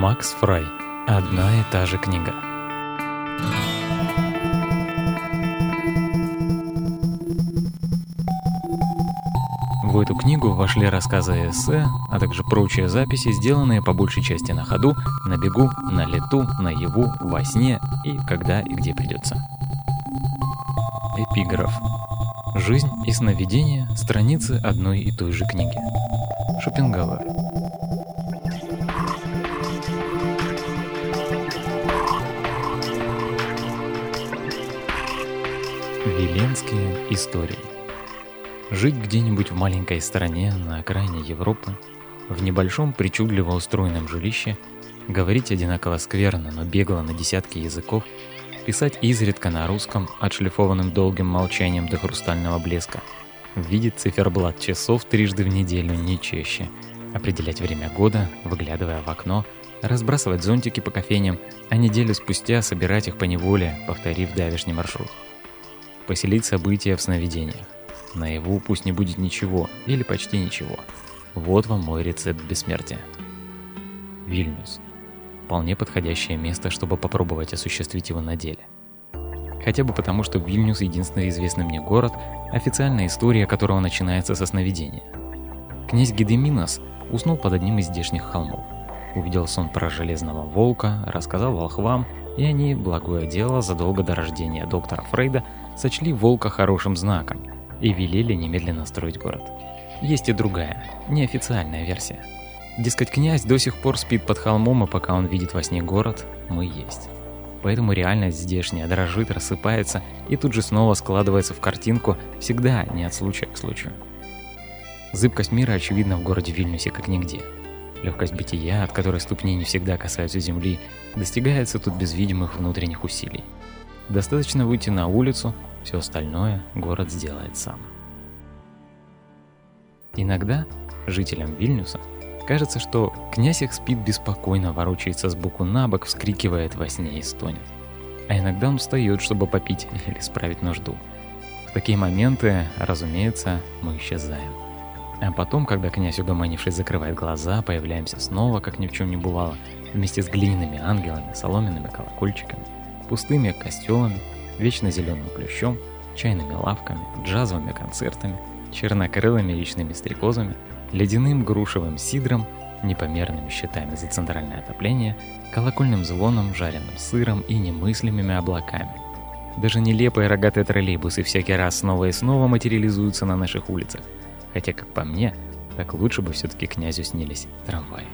Макс Фрай. Одна и та же книга. В эту книгу вошли рассказы и эссе, а также прочие записи, сделанные по большей части на ходу, на бегу, на лету, наяву, во сне и когда и где придется. Эпиграф. Жизнь и сновидения – страницы одной и той же книги. Шопенгауэр. Веленские истории. Жить где-нибудь в маленькой стране на окраине Европы, в небольшом причудливо устроенном жилище, говорить одинаково скверно, но бегло на десятки языков, писать изредка на русском, отшлифованным долгим молчанием до хрустального блеска, видеть циферблат часов трижды в неделю, не чаще, определять время года, выглядывая в окно, разбрасывать зонтики по кофейням, а неделю спустя собирать их по неволе, повторив давешний маршрут поселить события в сновидениях. Наяву пусть не будет ничего или почти ничего. Вот вам мой рецепт бессмертия. Вильнюс. Вполне подходящее место, чтобы попробовать осуществить его на деле. Хотя бы потому, что Вильнюс единственный известный мне город, официальная история которого начинается со сновидения. Князь Гедеминос уснул под одним из здешних холмов. Увидел сон про железного волка, рассказал волхвам, и они, благое дело, задолго до рождения доктора Фрейда, сочли волка хорошим знаком и велели немедленно строить город. Есть и другая, неофициальная версия. Дескать, князь до сих пор спит под холмом, и пока он видит во сне город, мы есть. Поэтому реальность здешняя дрожит, рассыпается и тут же снова складывается в картинку, всегда не от случая к случаю. Зыбкость мира очевидна в городе Вильнюсе как нигде. Легкость бытия, от которой ступни не всегда касаются земли, достигается тут без видимых внутренних усилий. Достаточно выйти на улицу, все остальное город сделает сам. Иногда жителям Вильнюса кажется, что князь их спит беспокойно, ворочается с боку на бок, вскрикивает во сне и стонет. А иногда он встает, чтобы попить или справить нужду. В такие моменты, разумеется, мы исчезаем. А потом, когда князь, угомонившись, закрывает глаза, появляемся снова, как ни в чем не бывало, вместе с глиняными ангелами, соломенными колокольчиками, пустыми костелами вечно зеленым плющом, чайными лавками, джазовыми концертами, чернокрылыми речными стрекозами, ледяным грушевым сидром, непомерными счетами за центральное отопление, колокольным звоном, жареным сыром и немыслимыми облаками. Даже нелепые рогатые троллейбусы всякий раз снова и снова материализуются на наших улицах. Хотя, как по мне, так лучше бы все-таки князю снились трамваи.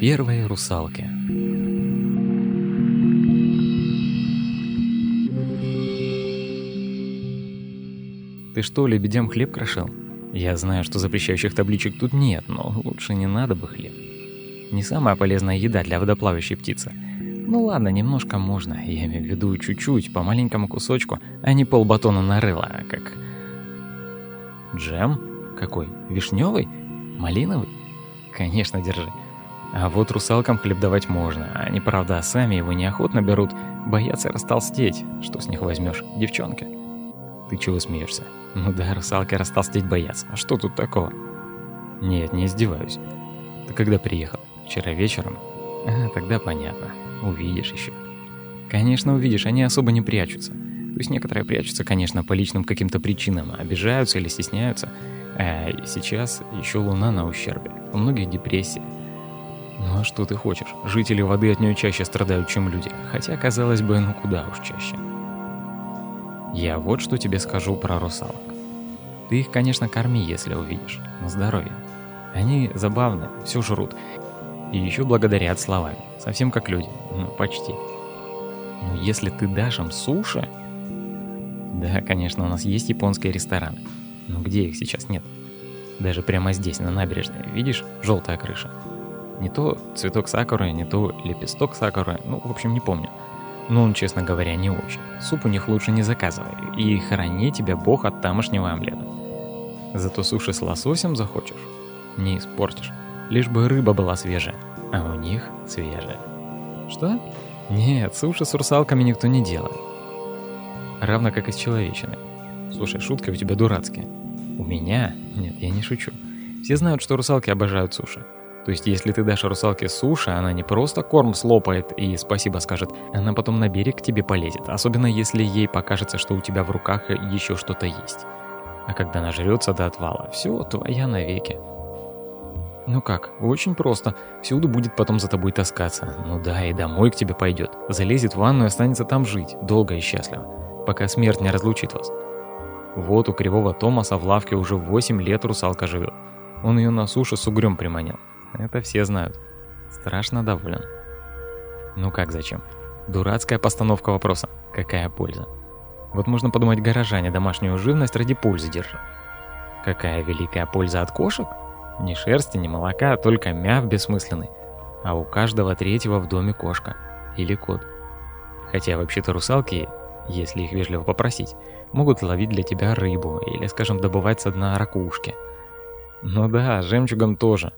Первой русалки. Ты что, лебедям хлеб крошил? Я знаю, что запрещающих табличек тут нет, но лучше не надо бы хлеб. Не самая полезная еда для водоплавающей птицы. Ну ладно, немножко можно, я имею в виду чуть-чуть, по маленькому кусочку, а не полбатона нарыла, как... Джем? Какой? Вишневый? Малиновый? Конечно, держи. А вот русалкам хлеб давать можно. Они, правда, сами его неохотно берут, боятся растолстеть. Что с них возьмешь, девчонка? Ты чего смеешься? Ну да, русалки растолстеть боятся. А что тут такого? Нет, не издеваюсь. Ты когда приехал? Вчера вечером? А, тогда понятно. Увидишь еще. Конечно, увидишь, они особо не прячутся. То есть некоторые прячутся, конечно, по личным каким-то причинам, обижаются или стесняются. А сейчас еще луна на ущербе. У многих депрессия. Ну а что ты хочешь? Жители воды от нее чаще страдают, чем люди. Хотя, казалось бы, ну куда уж чаще. Я вот что тебе скажу про русалок. Ты их, конечно, корми, если увидишь. На здоровье. Они забавны, все жрут. И еще благодарят словами. Совсем как люди. Ну, почти. Но если ты дашь им суши... Да, конечно, у нас есть японские рестораны. Но где их сейчас нет? Даже прямо здесь, на набережной. Видишь, желтая крыша. Не то цветок сакуры, не то лепесток сакуры, ну, в общем, не помню. Но он, честно говоря, не очень. Суп у них лучше не заказывай, и храни тебя бог от тамошнего омлета. Зато суши с лососем захочешь, не испортишь. Лишь бы рыба была свежая, а у них свежая. Что? Нет, суши с русалками никто не делает. равно как и с человечиной. Слушай, шутки у тебя дурацкие. У меня? Нет, я не шучу. Все знают, что русалки обожают суши. То есть, если ты дашь русалке суши, она не просто корм слопает и спасибо скажет, она потом на берег к тебе полезет, особенно если ей покажется, что у тебя в руках еще что-то есть. А когда нажрется до отвала, все, твоя навеки. Ну как, очень просто. Всюду будет потом за тобой таскаться. Ну да, и домой к тебе пойдет. Залезет в ванну и останется там жить, долго и счастливо, пока смерть не разлучит вас. Вот у кривого Томаса в лавке уже 8 лет русалка живет. Он ее на суше с угрём приманил. Это все знают. Страшно доволен. Ну как зачем? Дурацкая постановка вопроса. Какая польза? Вот можно подумать, горожане домашнюю живность ради пользы держат. Какая великая польза от кошек? Ни шерсти, ни молока, только мяв бессмысленный. А у каждого третьего в доме кошка. Или кот. Хотя вообще-то русалки, если их вежливо попросить, могут ловить для тебя рыбу или, скажем, добывать со дна ракушки. Ну да, жемчугом тоже.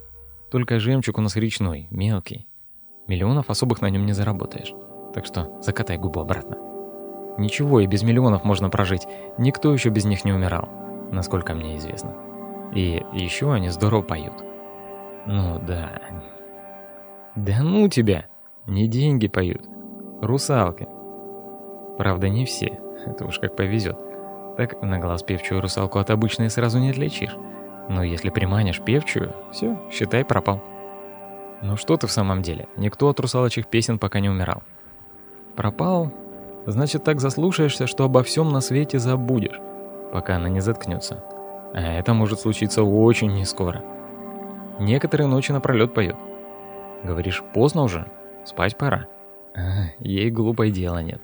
Только жемчуг у нас речной, мелкий. Миллионов особых на нем не заработаешь. Так что закатай губу обратно. Ничего, и без миллионов можно прожить. Никто еще без них не умирал, насколько мне известно. И еще они здорово поют. Ну да. Да ну тебя! Не деньги поют. Русалки. Правда, не все. Это уж как повезет. Так на глаз певчую русалку от обычной сразу не отличишь. Но если приманишь певчую, все, считай, пропал. Ну что ты в самом деле? Никто от русалочьих песен пока не умирал. Пропал? Значит, так заслушаешься, что обо всем на свете забудешь, пока она не заткнется. А это может случиться очень нескоро. Некоторые ночи напролет поют. Говоришь, поздно уже? Спать пора. А, ей глупое дела нет.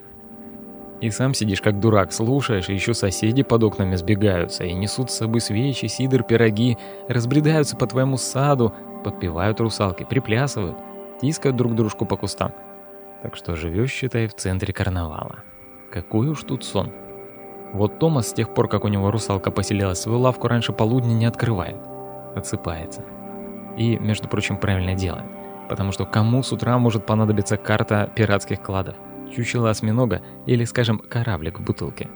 И сам сидишь как дурак, слушаешь, и еще соседи под окнами сбегаются и несут с собой свечи, сидр, пироги, разбредаются по твоему саду, подпевают русалки, приплясывают, тискают друг дружку по кустам. Так что живешь, считай, в центре карнавала. Какой уж тут сон. Вот Томас с тех пор, как у него русалка поселилась, свою лавку раньше полудня не открывает. Отсыпается. И, между прочим, правильно делает. Потому что кому с утра может понадобиться карта пиратских кладов? Чучело осьминога или, скажем, кораблик в бутылке.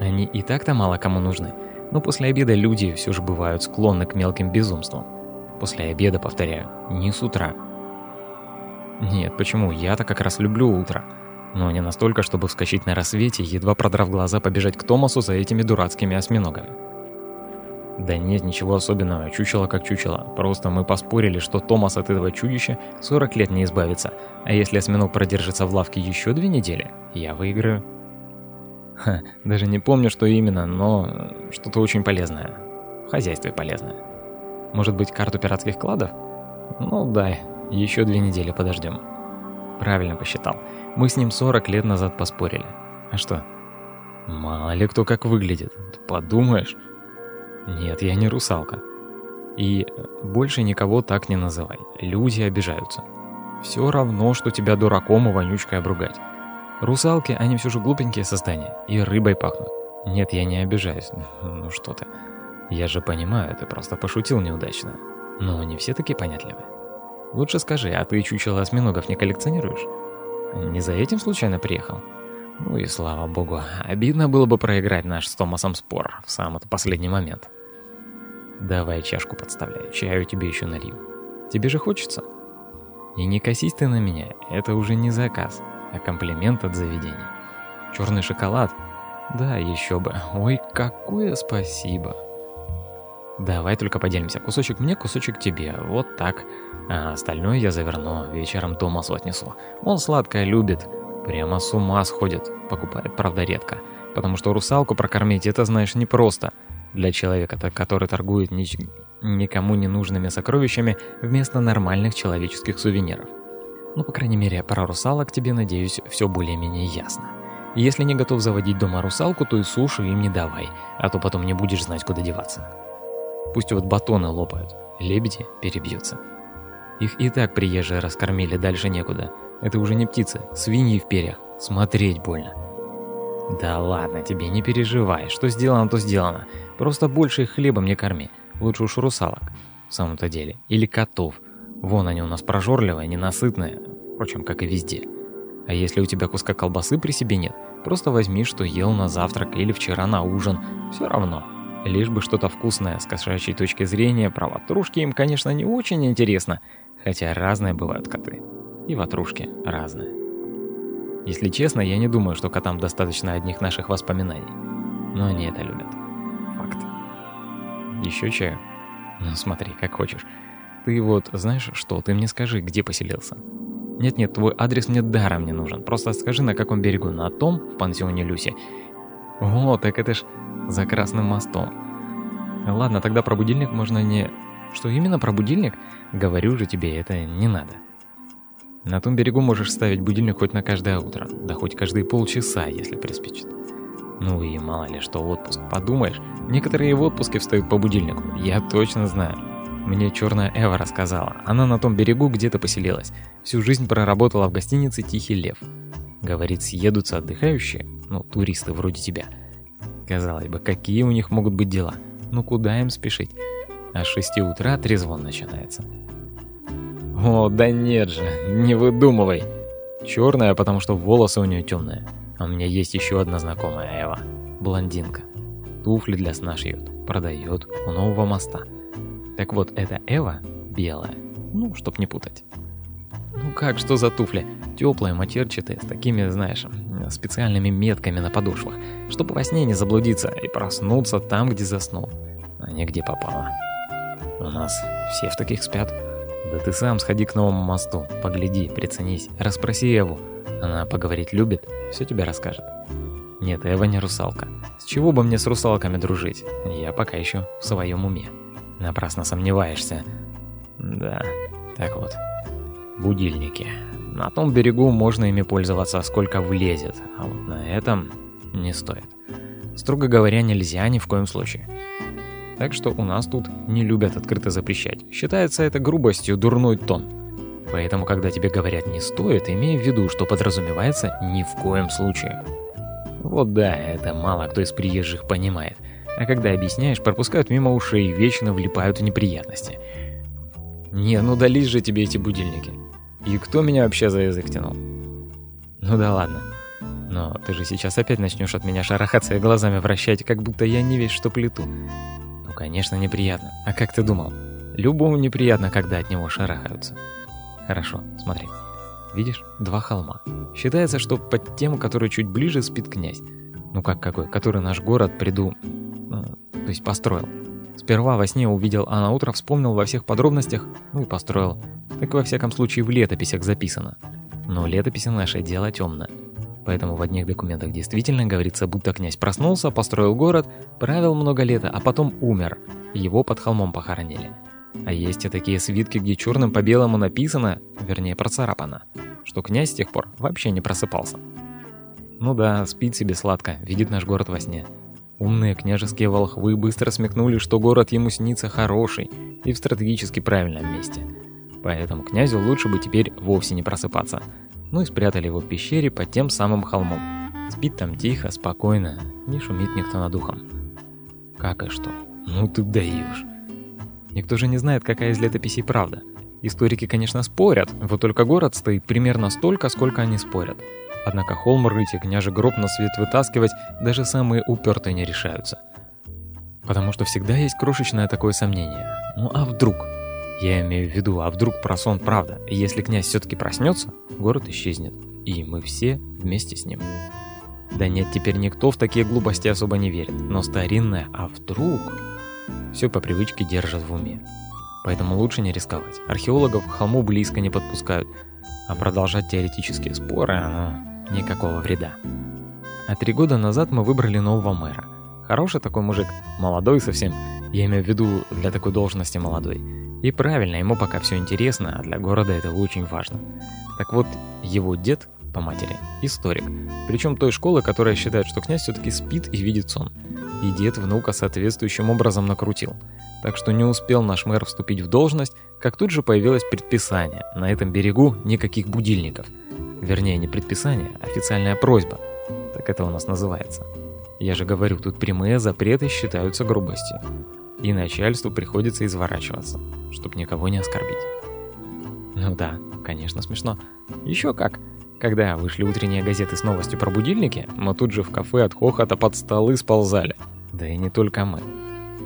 Они и так-то мало кому нужны, но после обеда люди все же бывают склонны к мелким безумствам. После обеда, повторяю, не с утра. Нет, почему? Я-то как раз люблю утро. Но не настолько, чтобы вскочить на рассвете, едва продрав глаза, побежать к Томасу за этими дурацкими осьминогами. Да нет, ничего особенного, чучело как чучело. Просто мы поспорили, что Томас от этого чудища 40 лет не избавится. А если осьминог продержится в лавке еще две недели, я выиграю. Ха, даже не помню, что именно, но что-то очень полезное. В хозяйстве полезное. Может быть, карту пиратских кладов? Ну дай, еще две недели подождем. Правильно посчитал. Мы с ним 40 лет назад поспорили. А что? Мало ли кто как выглядит. Подумаешь. Нет, я не русалка. И больше никого так не называй. Люди обижаются. Все равно, что тебя дураком и вонючкой обругать. Русалки, они все же глупенькие создания, и рыбой пахнут. Нет, я не обижаюсь. Ну что ты. Я же понимаю, ты просто пошутил неудачно. Но не все такие понятливые. Лучше скажи, а ты чучело осьминогов не коллекционируешь? Не за этим случайно приехал? Ну и слава богу, обидно было бы проиграть наш с Томасом спор в самый последний момент. Давай чашку подставляй, чаю тебе еще налью. Тебе же хочется? И не косись ты на меня, это уже не заказ, а комплимент от заведения. Черный шоколад? Да, еще бы. Ой, какое спасибо. Давай только поделимся. Кусочек мне, кусочек тебе. Вот так. А остальное я заверну. Вечером Томасу отнесу. Он сладкое любит. Прямо с ума сходит. Покупает, правда, редко. Потому что русалку прокормить, это, знаешь, непросто. Для человека, который торгует никому не нужными сокровищами вместо нормальных человеческих сувениров. Ну, по крайней мере, про русалок тебе, надеюсь, все более-менее ясно. Если не готов заводить дома русалку, то и сушу им не давай, а то потом не будешь знать, куда деваться. Пусть вот батоны лопают, лебеди перебьются. Их и так приезжие раскормили, дальше некуда. Это уже не птицы, свиньи в перьях. Смотреть больно. Да ладно тебе, не переживай. Что сделано, то сделано. Просто больше их хлебом не корми. Лучше уж русалок. В самом-то деле. Или котов. Вон они у нас прожорливые, ненасытные. Впрочем, как и везде. А если у тебя куска колбасы при себе нет, Просто возьми, что ел на завтрак или вчера на ужин. Все равно. Лишь бы что-то вкусное, с кошачьей точки зрения, про ватрушки им, конечно, не очень интересно, хотя разные бывают коты. И ватрушки разные. Если честно, я не думаю, что котам достаточно одних наших воспоминаний. Но они это любят. Еще чаю? Ну смотри, как хочешь. Ты вот, знаешь что, ты мне скажи, где поселился? Нет-нет, твой адрес мне даром не нужен. Просто скажи, на каком берегу, на том, в пансионе Люси. О, так это ж за Красным мостом. Ладно, тогда про будильник можно не... Что именно про будильник? Говорю же тебе, это не надо. На том берегу можешь ставить будильник хоть на каждое утро, да хоть каждые полчаса, если приспичит. Ну и мало ли что отпуск. Подумаешь, некоторые в отпуске встают по будильнику, я точно знаю. Мне черная Эва рассказала. Она на том берегу где-то поселилась. Всю жизнь проработала в гостинице «Тихий лев». Говорит, съедутся отдыхающие, ну, туристы вроде тебя. Казалось бы, какие у них могут быть дела? Ну, куда им спешить? А с шести утра трезвон начинается. О, да нет же, не выдумывай. Черная, потому что волосы у нее темные. А у меня есть еще одна знакомая Эва. Блондинка. Туфли для сна шьет. Продает у нового моста. Так вот, эта Эва белая. Ну, чтоб не путать. Ну как, что за туфли? Теплые, матерчатые, с такими, знаешь, специальными метками на подошвах, чтобы во сне не заблудиться и проснуться там, где заснул, а не где попало. У нас все в таких спят. Да ты сам сходи к новому мосту, погляди, приценись, расспроси Эву. Она поговорить любит, все тебе расскажет. Нет, Эва не русалка. С чего бы мне с русалками дружить? Я пока еще в своем уме. Напрасно сомневаешься. Да, так вот. Будильники. На том берегу можно ими пользоваться сколько влезет, а вот на этом не стоит. Строго говоря, нельзя ни в коем случае. Так что у нас тут не любят открыто запрещать. Считается это грубостью, дурной тон. Поэтому, когда тебе говорят «не стоит», имей в виду, что подразумевается «ни в коем случае». Вот да, это мало кто из приезжих понимает – а когда объясняешь, пропускают мимо ушей и вечно влипают в неприятности. Не, ну дались же тебе эти будильники. И кто меня вообще за язык тянул? Ну да ладно. Но ты же сейчас опять начнешь от меня шарахаться и глазами вращать, как будто я не весь что плету. Ну, конечно, неприятно. А как ты думал? Любому неприятно, когда от него шарахаются. Хорошо, смотри. Видишь, два холма. Считается, что под тем, который чуть ближе, спит князь. Ну как какой? Который наш город приду то есть построил. Сперва во сне увидел, а на утро вспомнил во всех подробностях, ну и построил. Так во всяком случае в летописях записано. Но летописи наше дело темное. Поэтому в одних документах действительно говорится, будто князь проснулся, построил город, правил много лет, а потом умер. Его под холмом похоронили. А есть и такие свитки, где черным по белому написано, вернее процарапано, что князь с тех пор вообще не просыпался. Ну да, спит себе сладко, видит наш город во сне. Умные княжеские волхвы быстро смекнули, что город ему снится хороший и в стратегически правильном месте. Поэтому князю лучше бы теперь вовсе не просыпаться. Ну и спрятали его в пещере под тем самым холмом. Спит там тихо, спокойно, не шумит никто над ухом. Как и что? Ну ты даешь. Никто же не знает, какая из летописей правда. Историки, конечно, спорят, вот только город стоит примерно столько, сколько они спорят. Однако холм рыть и княже гроб на свет вытаскивать даже самые упертые не решаются. Потому что всегда есть крошечное такое сомнение. Ну а вдруг? Я имею в виду, а вдруг про сон правда? Если князь все-таки проснется, город исчезнет. И мы все вместе с ним. Да нет, теперь никто в такие глупости особо не верит. Но старинное «а вдруг?» все по привычке держат в уме. Поэтому лучше не рисковать. Археологов к холму близко не подпускают. А продолжать теоретические споры, ну, никакого вреда. А три года назад мы выбрали нового мэра. Хороший такой мужик, молодой совсем, я имею в виду для такой должности молодой. И правильно, ему пока все интересно, а для города это очень важно. Так вот, его дед по матери историк, причем той школы, которая считает, что князь все-таки спит и видит сон. И дед внука соответствующим образом накрутил. Так что не успел наш мэр вступить в должность, как тут же появилось предписание. На этом берегу никаких будильников – Вернее, не предписание, а официальная просьба. Так это у нас называется. Я же говорю, тут прямые запреты считаются грубостью. И начальству приходится изворачиваться, чтобы никого не оскорбить. Ну да, конечно, смешно. Еще как. Когда вышли утренние газеты с новостью про будильники, мы тут же в кафе от хохота под столы сползали. Да и не только мы.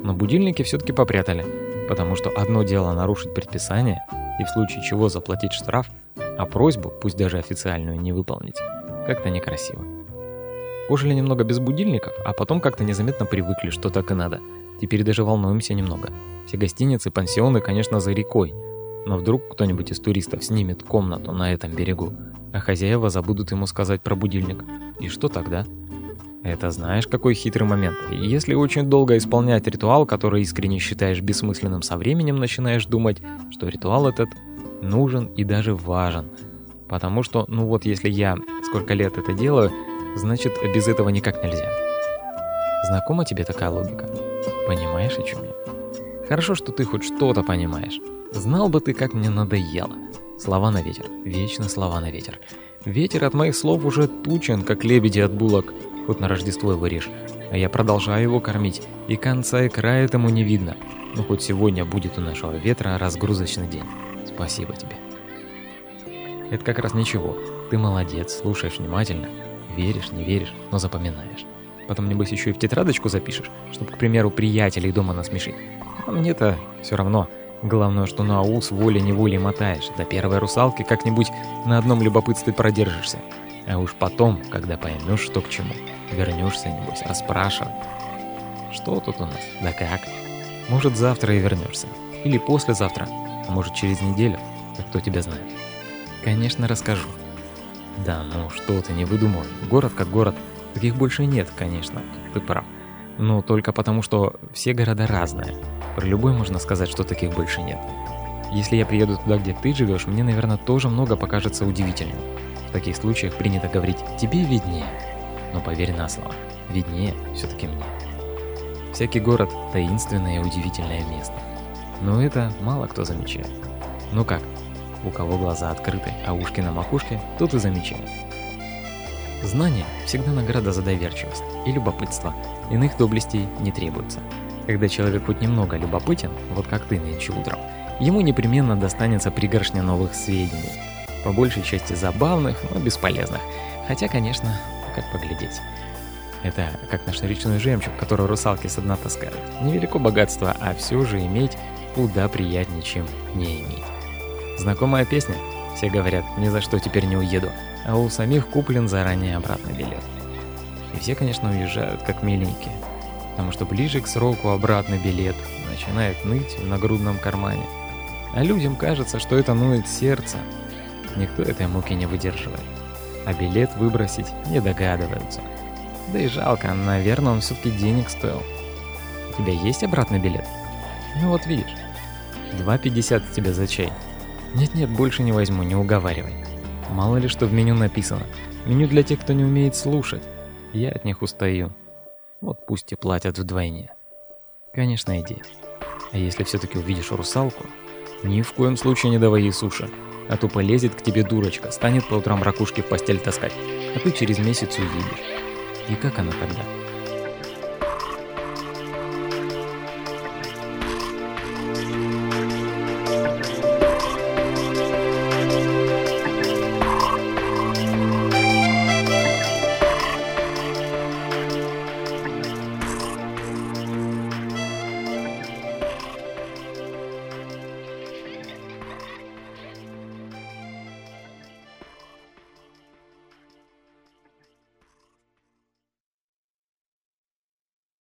Но будильники все-таки попрятали, потому что одно дело нарушить предписание и в случае чего заплатить штраф, а просьбу, пусть даже официальную, не выполнить. Как-то некрасиво. Пожили немного без будильников, а потом как-то незаметно привыкли, что так и надо. Теперь даже волнуемся немного. Все гостиницы, пансионы, конечно, за рекой. Но вдруг кто-нибудь из туристов снимет комнату на этом берегу, а хозяева забудут ему сказать про будильник. И что тогда? Это знаешь, какой хитрый момент. Если очень долго исполнять ритуал, который искренне считаешь бессмысленным, со временем начинаешь думать, что ритуал этот нужен и даже важен. Потому что, ну вот если я сколько лет это делаю, значит без этого никак нельзя. Знакома тебе такая логика? Понимаешь, о чем я? Хорошо, что ты хоть что-то понимаешь. Знал бы ты, как мне надоело. Слова на ветер, вечно слова на ветер. Ветер от моих слов уже тучен, как лебеди от булок хоть на Рождество его режь. А я продолжаю его кормить, и конца и края этому не видно. Ну хоть сегодня будет у нашего ветра разгрузочный день. Спасибо тебе. Это как раз ничего. Ты молодец, слушаешь внимательно. Веришь, не веришь, но запоминаешь. Потом, небось, еще и в тетрадочку запишешь, чтобы, к примеру, приятелей дома насмешить. А мне-то все равно. Главное, что на ус волей-неволей мотаешь. До первой русалки как-нибудь на одном любопытстве продержишься. А уж потом, когда поймешь, что к чему, вернешься, небось, расспрашивать. Что тут у нас? Да как? Может, завтра и вернешься. Или послезавтра. А может, через неделю. Да кто тебя знает. Конечно, расскажу. Да, ну что ты, не выдумывай. Город как город. Таких больше нет, конечно. Ты прав. Но только потому, что все города разные. Про любой можно сказать, что таких больше нет. Если я приеду туда, где ты живешь, мне, наверное, тоже много покажется удивительным. В таких случаях принято говорить «тебе виднее». Но поверь на слово, виднее все-таки мне. Всякий город – таинственное и удивительное место. Но это мало кто замечает. Ну как, у кого глаза открыты, а ушки на макушке, тот и замечает. Знание – всегда награда за доверчивость и любопытство. Иных доблестей не требуется. Когда человек хоть немного любопытен, вот как ты нынче утром, ему непременно достанется пригоршня новых сведений – по большей части забавных, но бесполезных. Хотя, конечно, как поглядеть. Это как наш речной жемчуг, который русалки со дна таскают. Невелико богатство, а все же иметь куда приятнее, чем не иметь. Знакомая песня? Все говорят, ни за что теперь не уеду, а у самих куплен заранее обратный билет. И все, конечно, уезжают как миленькие, потому что ближе к сроку обратный билет начинает ныть в нагрудном кармане. А людям кажется, что это ноет сердце, Никто этой муки не выдерживает. А билет выбросить не догадываются. Да и жалко, наверное, он все-таки денег стоил. У тебя есть обратный билет? Ну вот видишь. 2,50 тебе за чай. Нет-нет, больше не возьму, не уговаривай. Мало ли что в меню написано. Меню для тех, кто не умеет слушать. Я от них устаю. Вот пусть и платят вдвойне. Конечно, иди. А если все-таки увидишь русалку, ни в коем случае не давай ей суши а то полезет к тебе дурочка, станет по утрам ракушки в постель таскать, а ты через месяц увидишь. И как она тогда?